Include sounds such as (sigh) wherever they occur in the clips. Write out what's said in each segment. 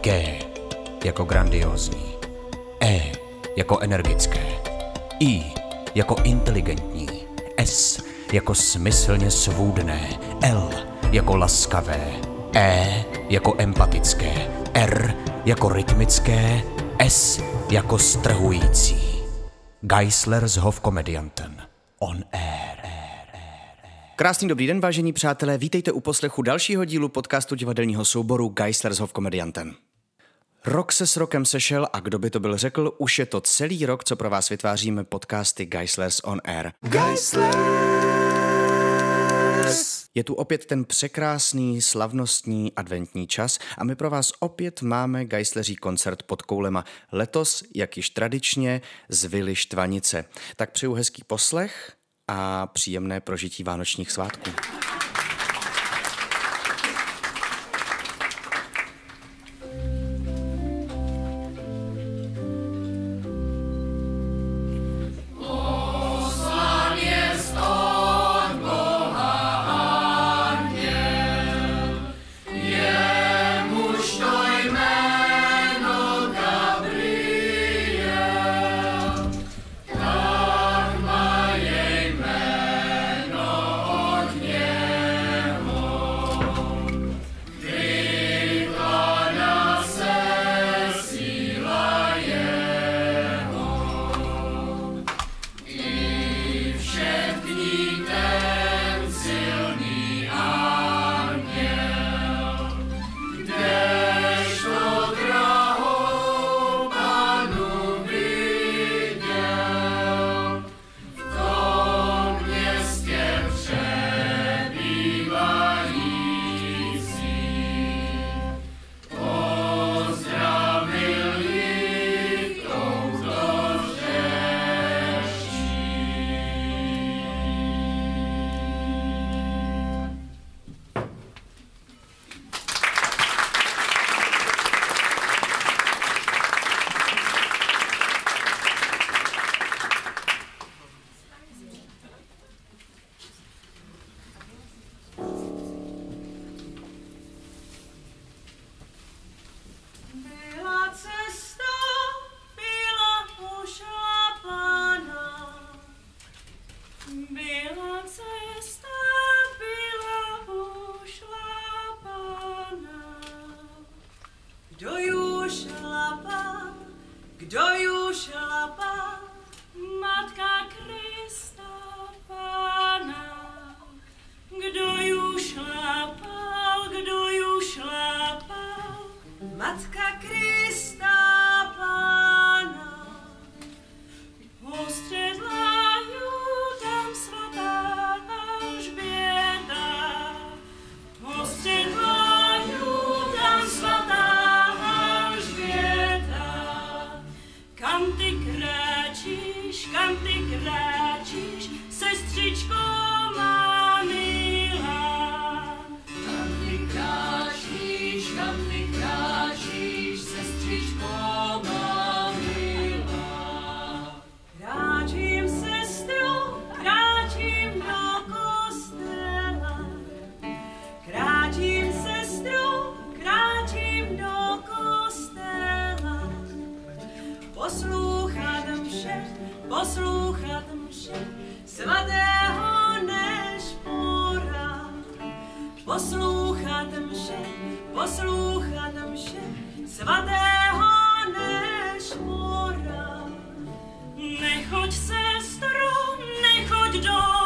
G jako grandiozní, E jako energické, I jako inteligentní, S jako smyslně svůdné, L jako laskavé, E jako empatické, R jako rytmické, S jako strhující. Geisler s Hofkomedianten. On air. Krásný dobrý den, vážení přátelé, vítejte u poslechu dalšího dílu podcastu divadelního souboru Geisler s Hofkomediantem. Rok se s rokem sešel a kdo by to byl řekl, už je to celý rok, co pro vás vytváříme podcasty Geislers on Air. Geislers! Je tu opět ten překrásný, slavnostní adventní čas a my pro vás opět máme Geisleří koncert pod koulema. Letos, jak již tradičně, z Vily Štvanice. Tak přeju hezký poslech a příjemné prožití vánočních svátků. joy.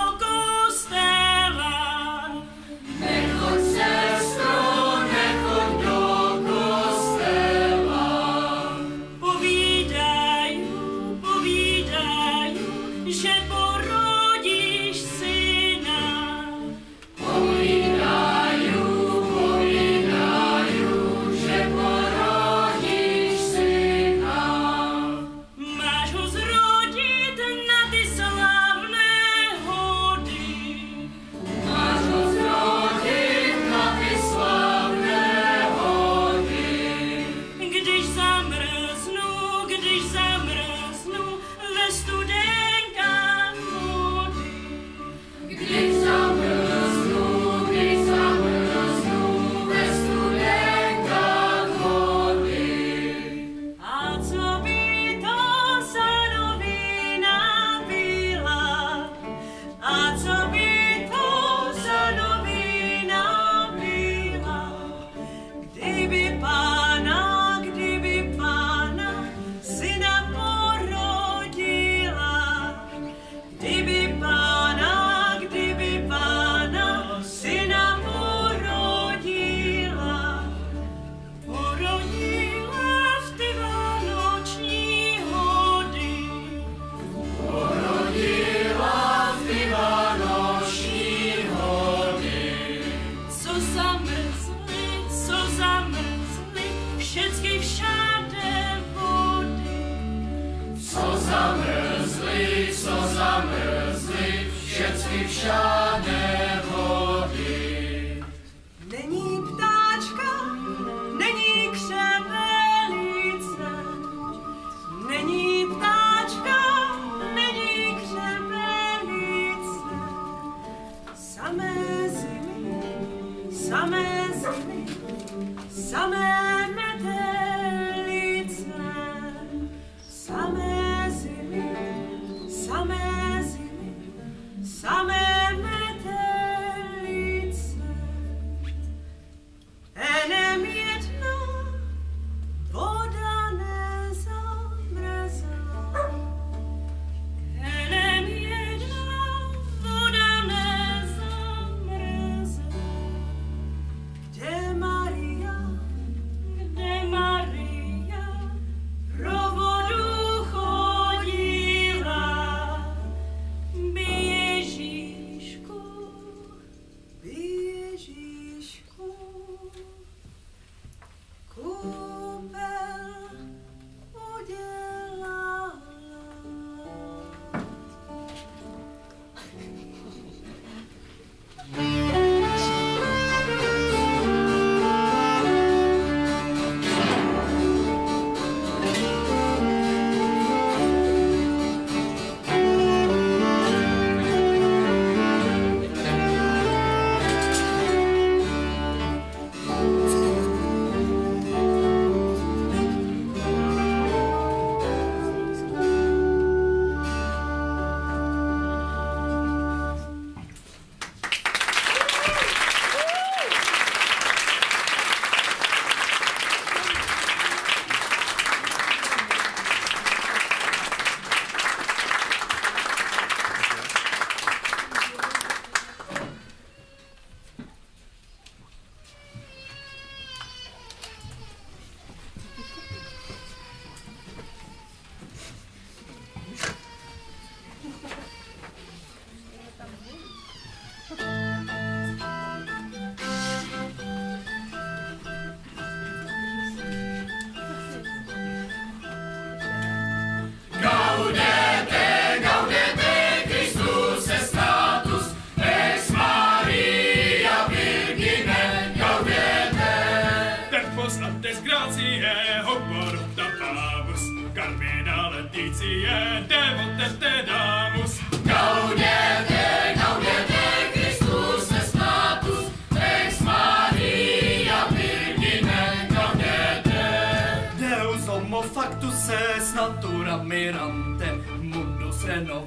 Summers. Summers.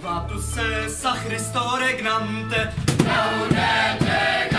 Vatus Esa Christore gnante, laudete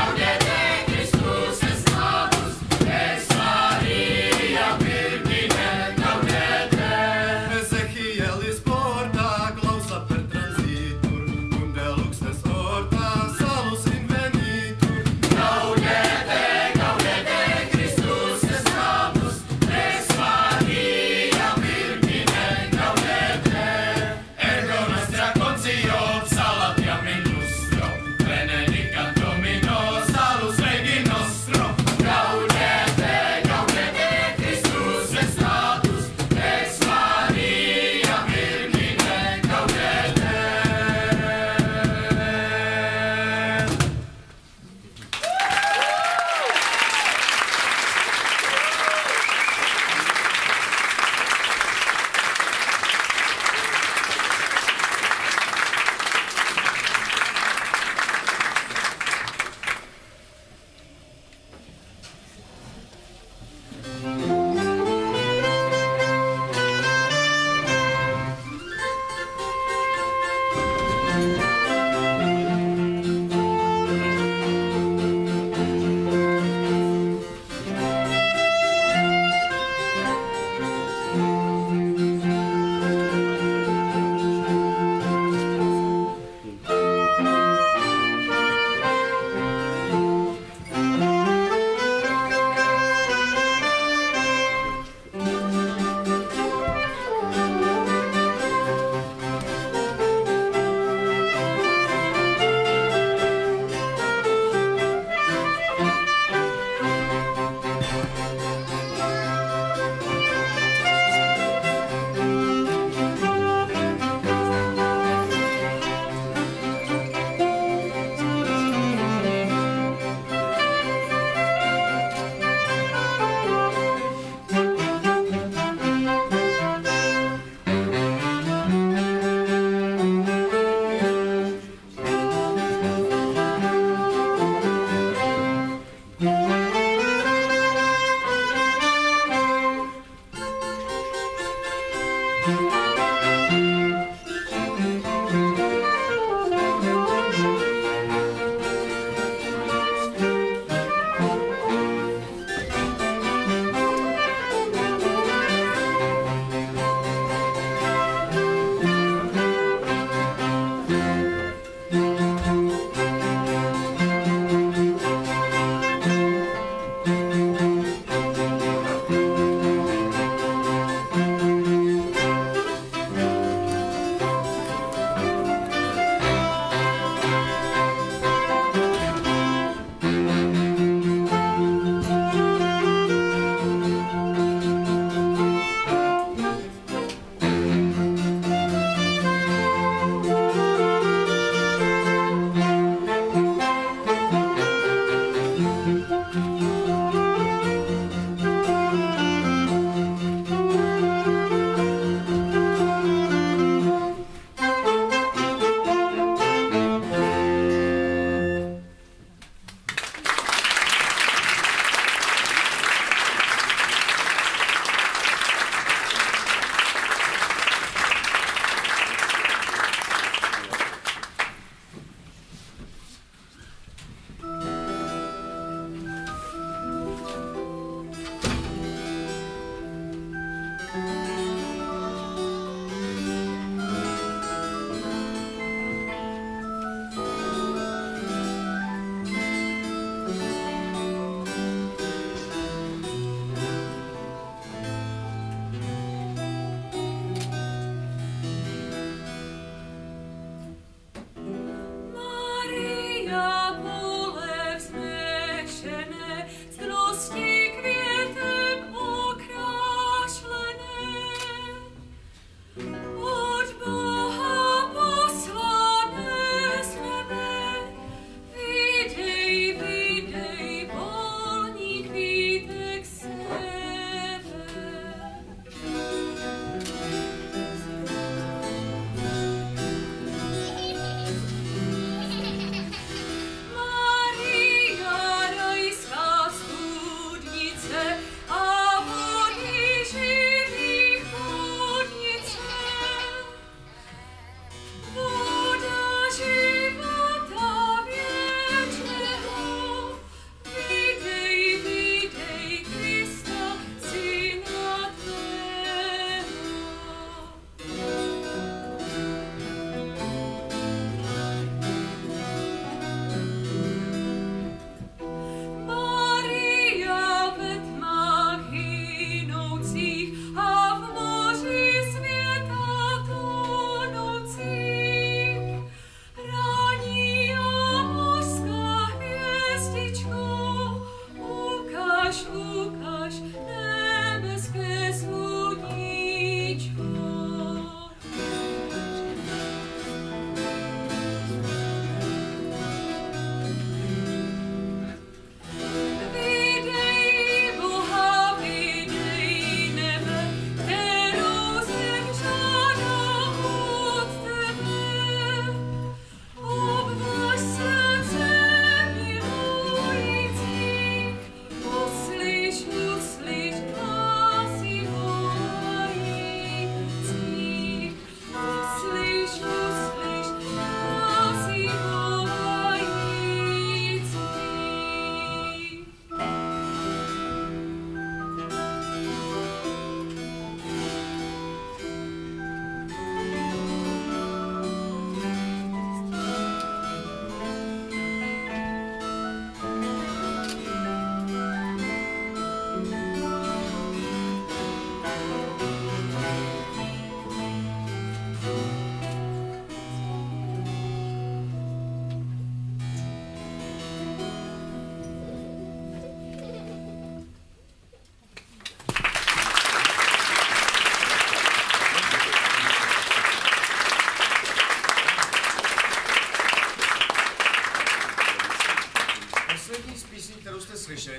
наш.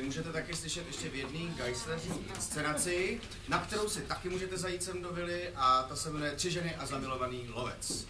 můžete taky slyšet ještě v jedné Geislerový inscenaci, na kterou si taky můžete zajít sem do vily a ta se jmenuje Tři ženy a zamilovaný lovec.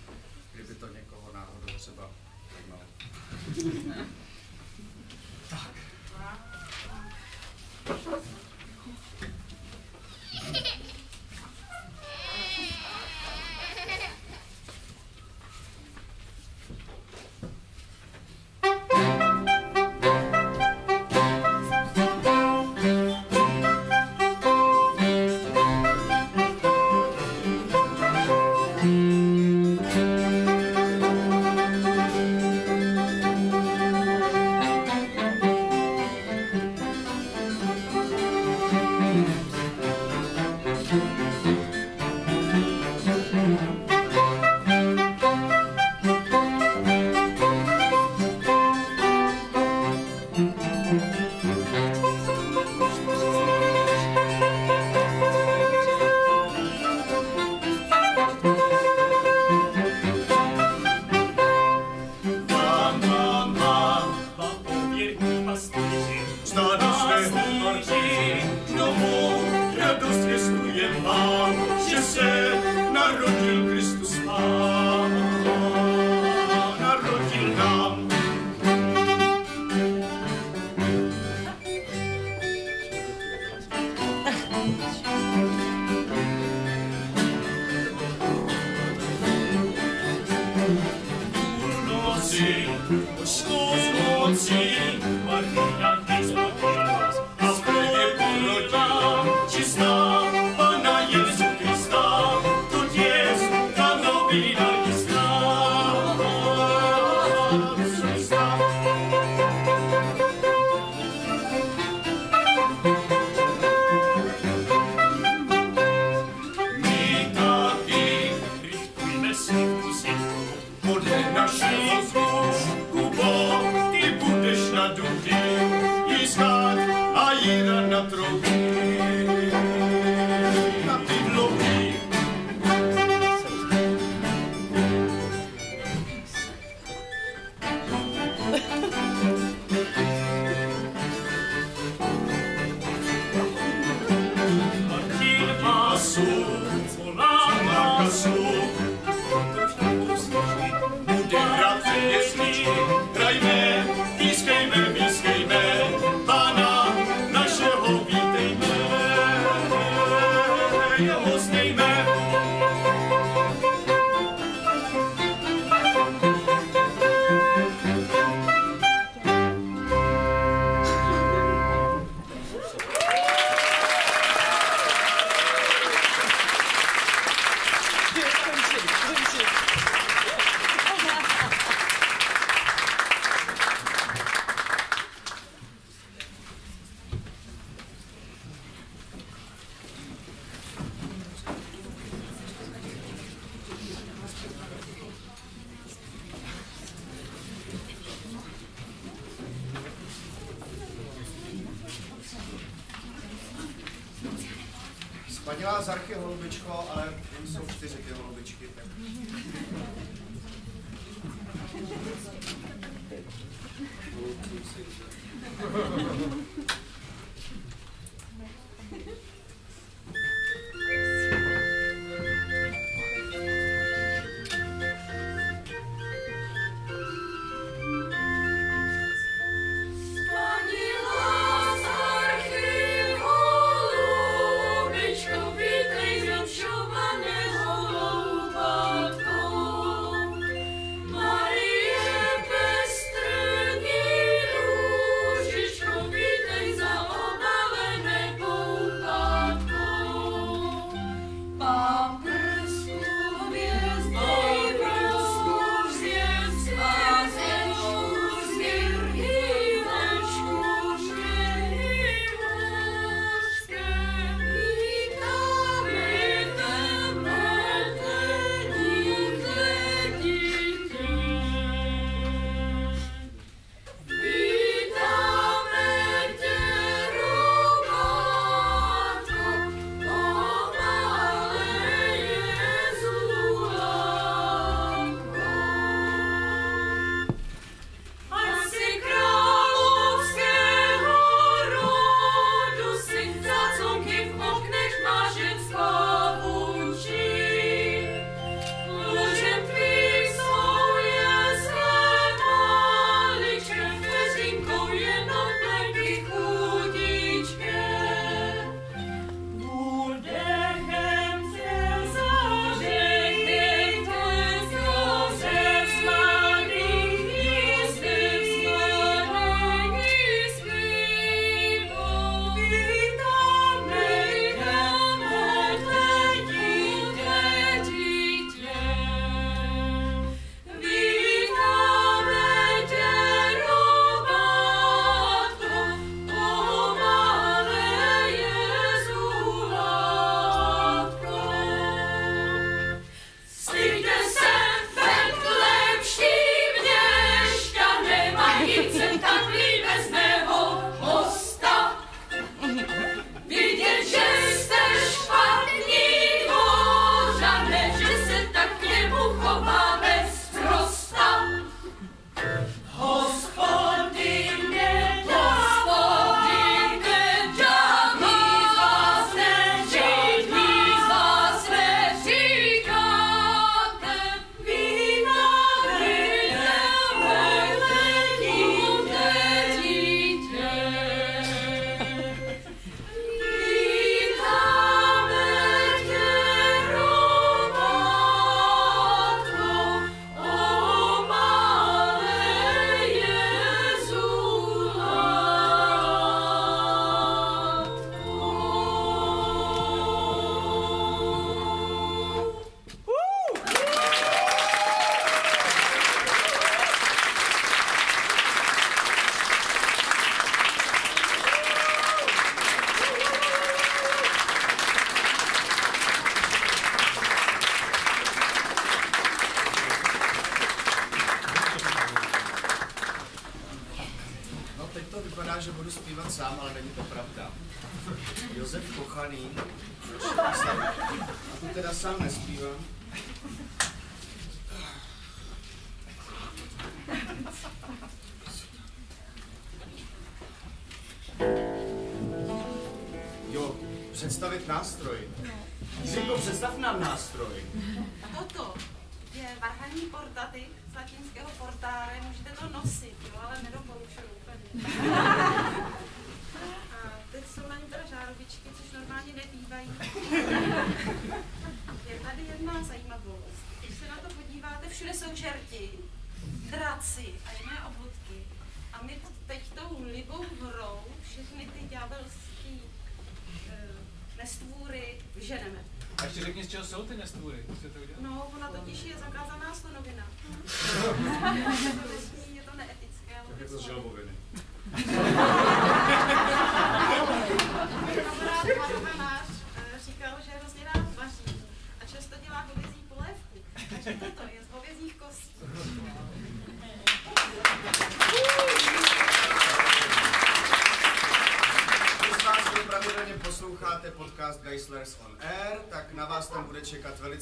class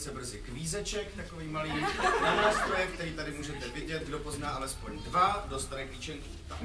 velice brzy kvízeček, takový malý (laughs) na nástroje, který tady můžete vidět. Kdo pozná alespoň dva, dostane klíčenku. Tak.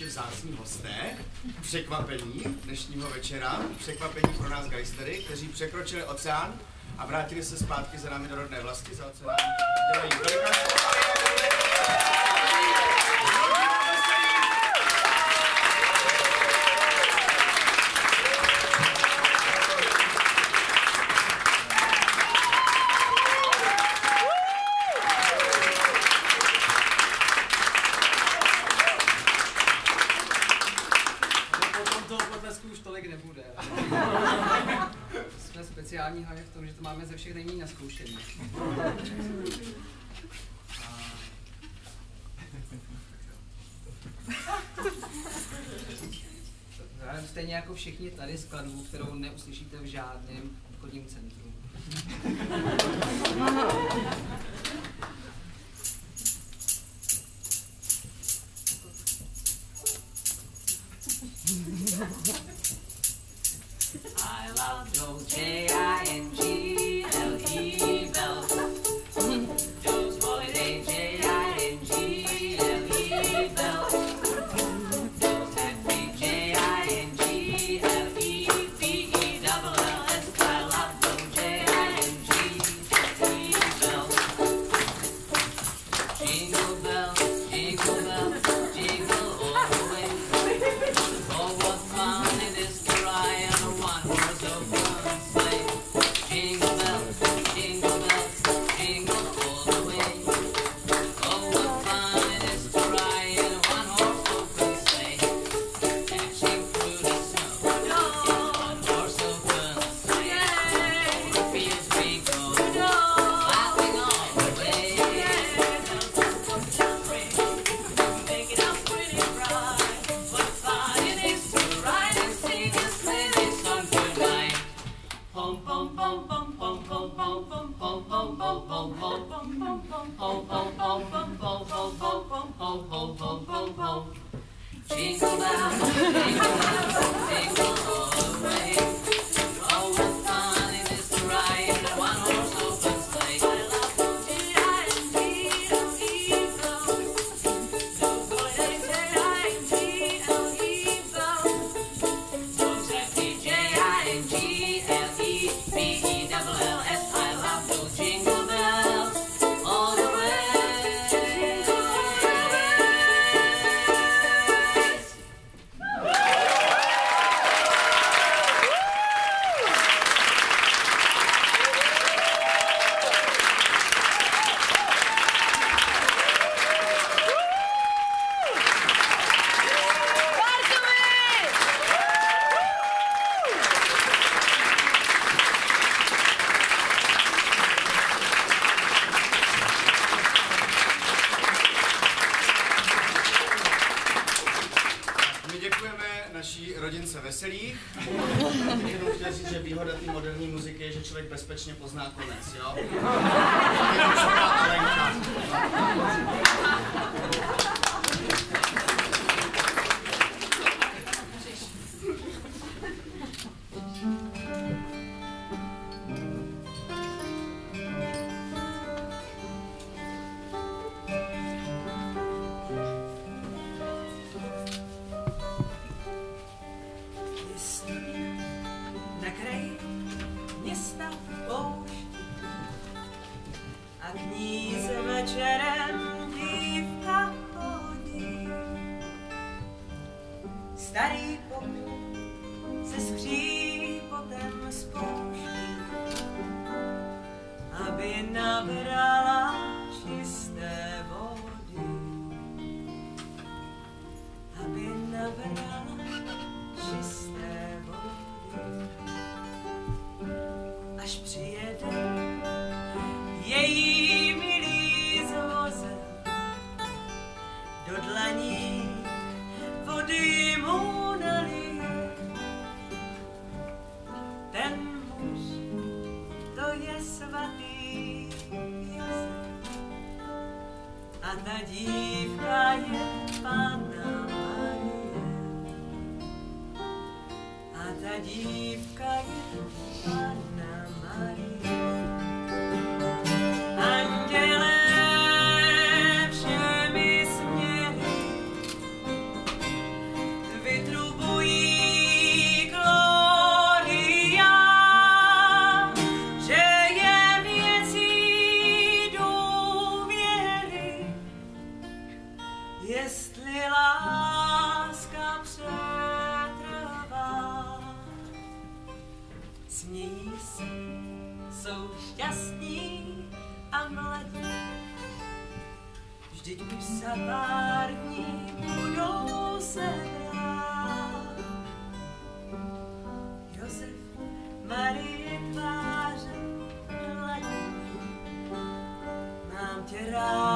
naše vzácní hosté, překvapení dnešního večera, překvapení pro nás geistery, kteří překročili oceán a vrátili se zpátky za námi do rodné vlasti, za oceán. Dělají veliká zkušení. Stejně jako všichni tady skladbu, kterou neuslyšíte v žádném obchodním centru. I love your.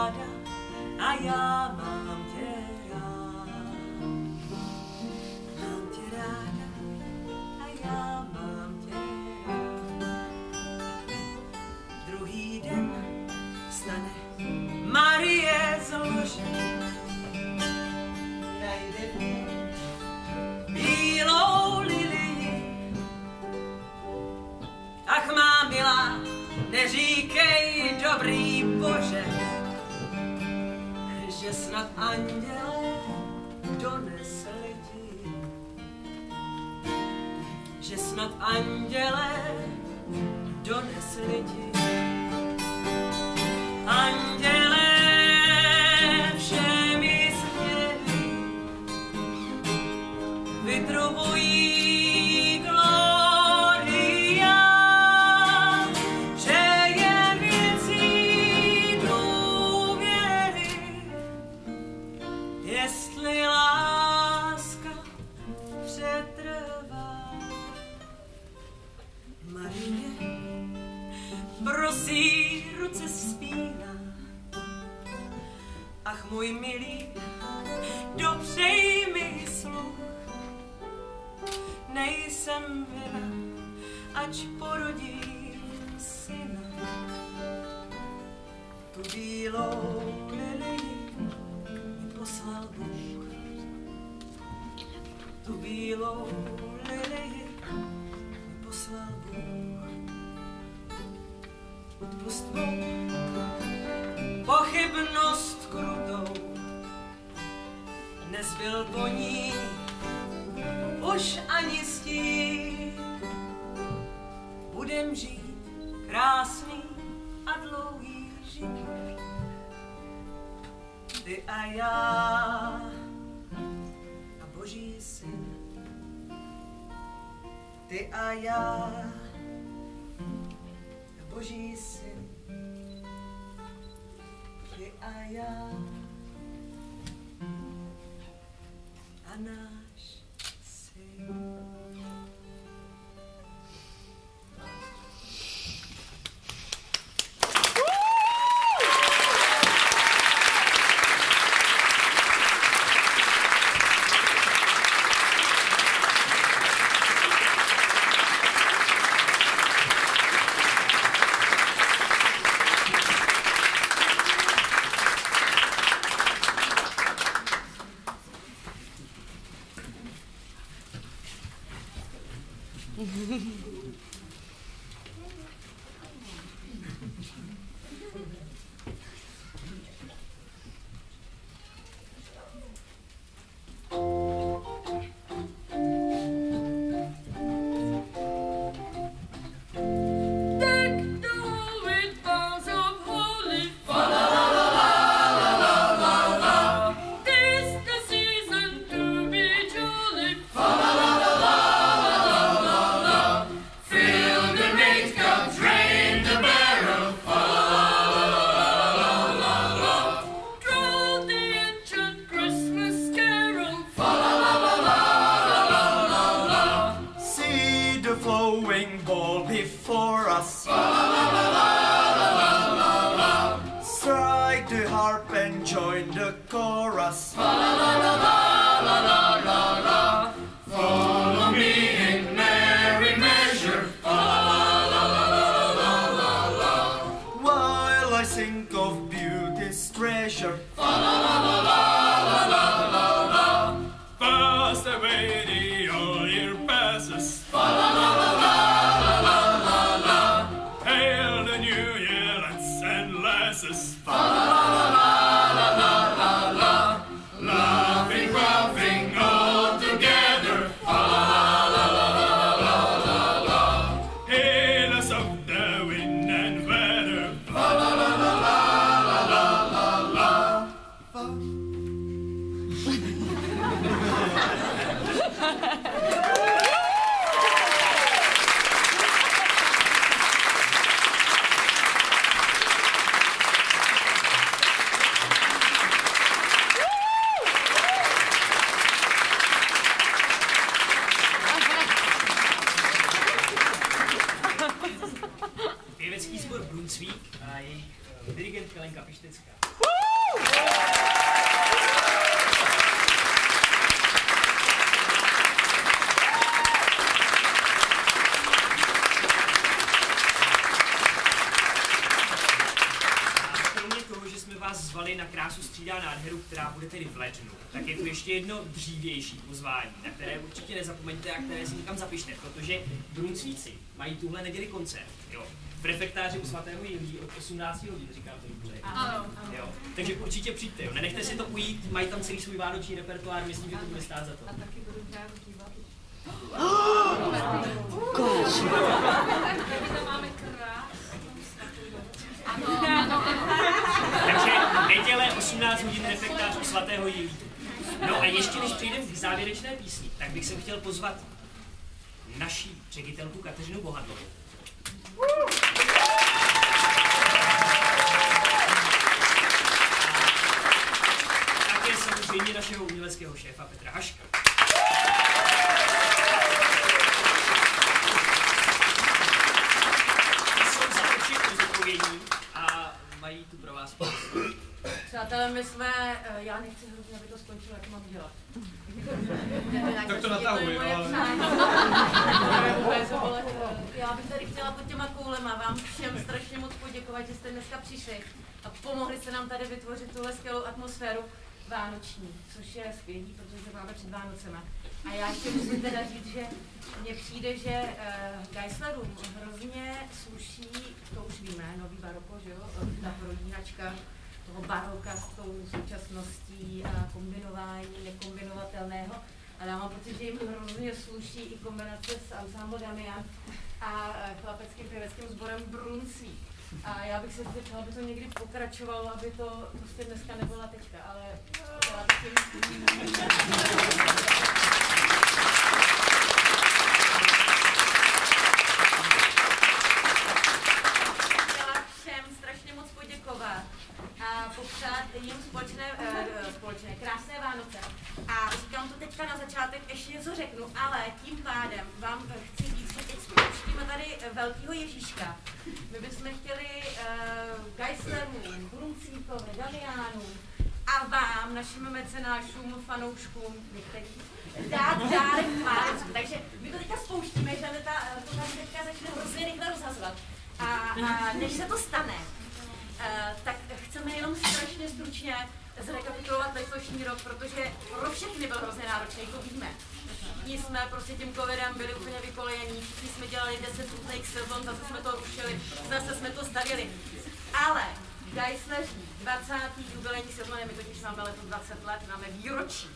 Ráda a já mám tě rád. Mám tě ráda a já mám tě rád. Druhý den stane Marie z. Ach má milá, neříkej že snad anděle donesli ti. Že snad anděle donesli ti. Anděle bílou lilii mi poslal Bůh. Tu bílou lilii mi poslal Bůh. Odpust pochybnost krutou, nezbyl po ní už ani stín. Budem žít krásný a dlouhý život. Ty a já a boží syn. Ty a já a boží syn. Ty a já a náš Father. Zapište, protože Brunsvíci mají tuhle neděli koncert, jo. V prefektáři u svatého Jilí od 18 hodin, říkám to dobře. Ano. Jo. Takže určitě přijďte, jo. Nenechte si to ujít, mají tam celý svůj vánoční repertoár, myslím, že to bude stát za to. taky budu dívat. Taky statuju. Ano, ano, Takže neděle 18 hodin refektář u svatého Jilí. No a ještě než přejdeme k závěrečné písni, tak bych se chtěl pozvat naší ředitelku Kateřinu Bohadlovou. Také samozřejmě našeho uměleckého šéfa Petra Haška. Jsou za to zodpovědní mají tu pro vás prostor. Přátelé, my jsme, eh, já nechci hrozně, aby to skončilo, jak mám dělat. Tak to natahuj, moje ale-. (laughs) Já bych tady chtěla pod těma koulema vám všem strašně moc poděkovat, že jste dneska přišli a pomohli jste nám tady vytvořit tuhle skvělou atmosféru vánoční, což je skvělý, protože máme před Vánocema. A já ještě musím teda říct, že mně přijde, že uh, Geislerům hrozně sluší, to už víme, nový baroko, že jo, ta prolínačka toho baroka s tou současností a kombinování nekombinovatelného. Ale já mám pocit, že jim hrozně sluší i kombinace s Ensemble Damian a eh, chlapeckým pěveckým sborem Brunsvík. A já bych se chtěla, aby to někdy pokračovalo, aby to prostě dneska nebyla tečka, ale já bych jim- chtěla všem strašně moc poděkovat a popřát jim společné, uh, společné, krásné Vánoce. A říkám to teďka na začátek, ještě něco řeknu, ale tím pádem vám eh, chci říct, že teď spouštíme tady eh, velkýho Ježíška. My bychom chtěli uh, Geislerům, Bruncíkovi, Damiánům a vám, našim mecenášům, fanouškům, některým, dát dárek k Vánocům. Takže my to teďka spouštíme, že ta, to tady teďka začne hrozně rychle rozhazovat. A, a než se to stane, tak chceme jenom strašně stručně zrekapitulovat letošní rok, protože pro všechny byl hrozně náročný, to víme. Všichni jsme prostě tím covidem byli úplně vykolejení, všichni jsme dělali 10 různých sezon, zase jsme to rušili, zase jsme to stavěli. Ale Geisleří, 20. jubilejní sezóny, my totiž máme letos 20 let, máme výročí,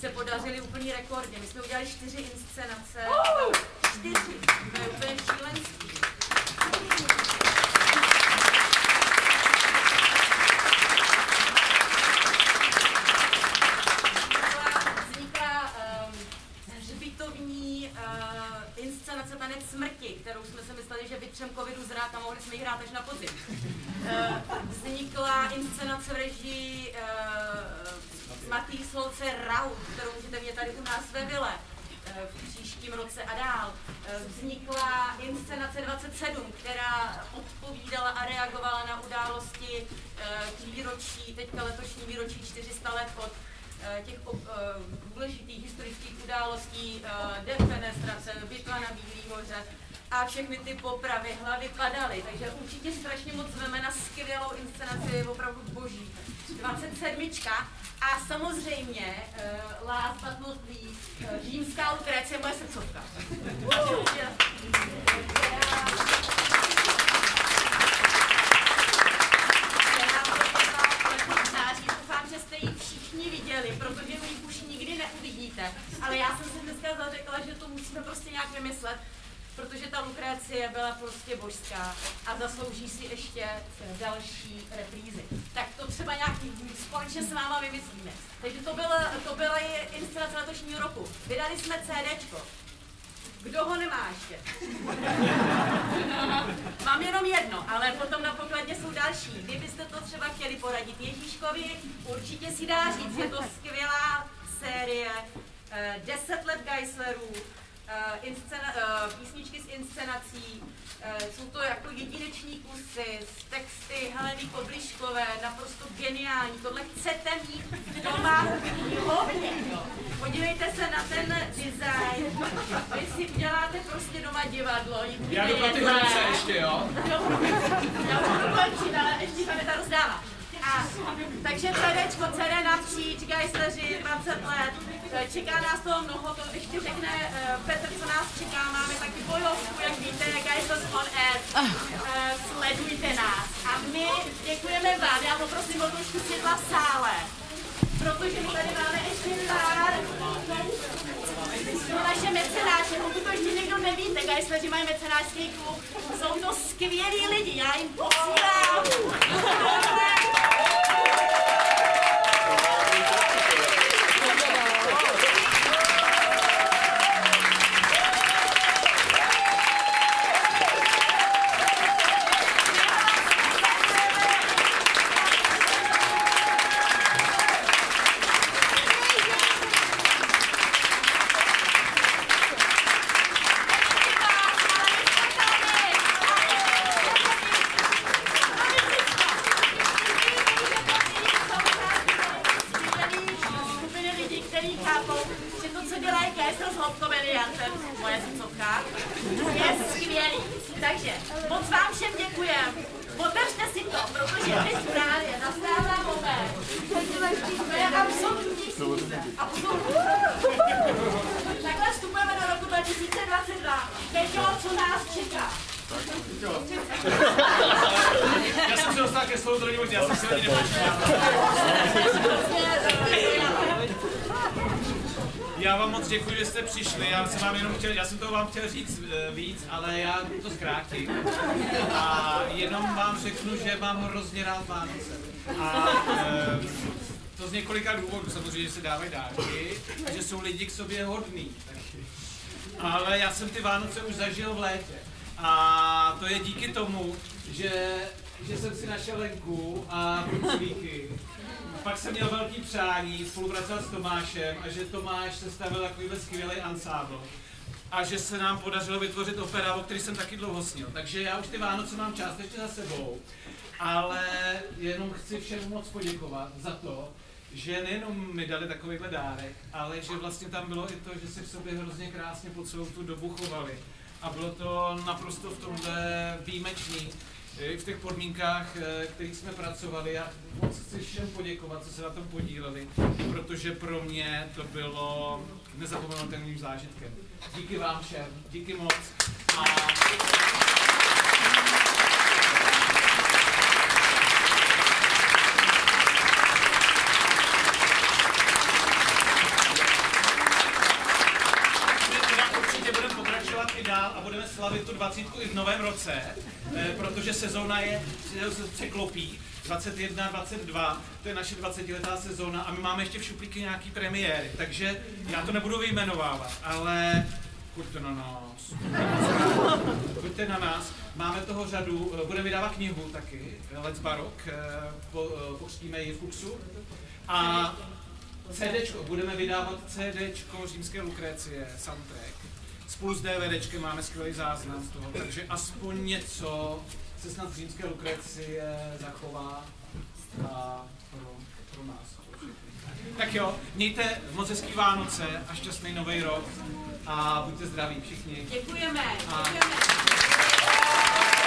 se podařily úplně rekordně. My jsme udělali čtyři inscenace. Čtyři. To je úplně šílenství. Vznikla- Vznikla um, hřbitovní uh, inscenace Tanec smrti, kterou jsme si mysleli, že vytřem covidu zrát a mohli jsme ji hrát až na podzim. Uh, vznikla inscenace v režii Matý Slouce Raut, kterou můžete mě tady u nás ve vile eh, v příštím roce a dál. Eh, Vznikla inscenace 27, která odpovídala a reagovala na události eh, k výročí, teďka letošní výročí 400 let od eh, těch eh, důležitých historických událostí, eh, defenestrace, bitva na Bílý hoře a všechny ty popravy hlavy padaly. Takže určitě strašně moc zveme na skvělou inscenaci, opravdu boží. 27. A samozřejmě, uh, last but not least, uh, římská Lukrecie, moje srdcovka. všichni viděli, protože ji už nikdy neuvidíte. Ale já jsem si dneska zařekla, že to musíme prostě nějak vymyslet, protože ta Lukrécie byla prostě božská a zaslouží si ještě další reprízy. Tak to třeba nějak společně s váma vymyslíme. Takže to byla, to byla je inscenace letošního roku. Vydali jsme CDčko. Kdo ho nemá ještě? (laughs) Mám jenom jedno, ale potom na pokladně jsou další. Kdybyste to třeba chtěli poradit Ježíškovi, určitě si dá říct, je to skvělá série, eh, 10 let Geislerů, inscena, eh, písničky s inscenací, eh, jsou to jako jedineční kusy s texty Heleny Kobliškové, naprosto geniální. Tohle chcete mít doma hodně. Podívejte se na ten design. Vy si uděláte prostě doma divadlo. Já jdu pro ty hranice ještě, jo? Jo, Já budu končit, ale ještě tam je ta rozdává. A, takže CDčko, CD napříč, Geisleři, 20 let, Eh, čeká nás toho mnoho, to ještě řekne eh, Petr, co nás čeká, máme taky bojovku, jak víte, Geisles on Air, Eh, sledujte nás. A my děkujeme vám, já poprosím o trošku světla v sále, protože my tady máme ještě pár jsou naše mecenáše, pokud to ještě někdo nevíte, Geisleři mají mecenášský klub, jsou to skvělí lidi, já jim posílám. (laughs) přání spolupracovat s Tomášem a že Tomáš sestavil takovýhle skvělý ansábl. A že se nám podařilo vytvořit opera, o který jsem taky dlouho snil. Takže já už ty Vánoce mám částečně za sebou. Ale jenom chci všem moc poděkovat za to, že nejenom mi dali takovýhle dárek, ale že vlastně tam bylo i to, že si v sobě hrozně krásně po celou tu dobu chovali. A bylo to naprosto v tomhle výjimečný, i v těch podmínkách, eh, kterých jsme pracovali. Já moc chci všem poděkovat, co se na tom podíleli, protože pro mě to bylo nezapomenutelným zážitkem. Díky vám všem, díky moc. A... My teda určitě budeme pokračovat i dál a budeme slavit tu 20 i v novém roce, eh, protože sezóna je, se překlopí. 21, 22, to je naše 20-letá sezóna a my máme ještě v šuplíky nějaký premiéry, takže já to nebudu vyjmenovávat, ale pojďte na nás. Pojďte na nás. Máme toho řadu, eh, budeme vydávat knihu taky, eh, Let's Barok, eh, po, eh, ji v Fuxu. A CDčko, budeme vydávat CDčko Římské Lukrécie, soundtrack spolu s DVDčkem máme skvělý záznam z toho, takže aspoň něco se snad z římské Lukrecie zachová a pro, pro nás. Tak jo, mějte moc hezký Vánoce a šťastný nový rok a buďte zdraví všichni. Děkujeme. A... děkujeme.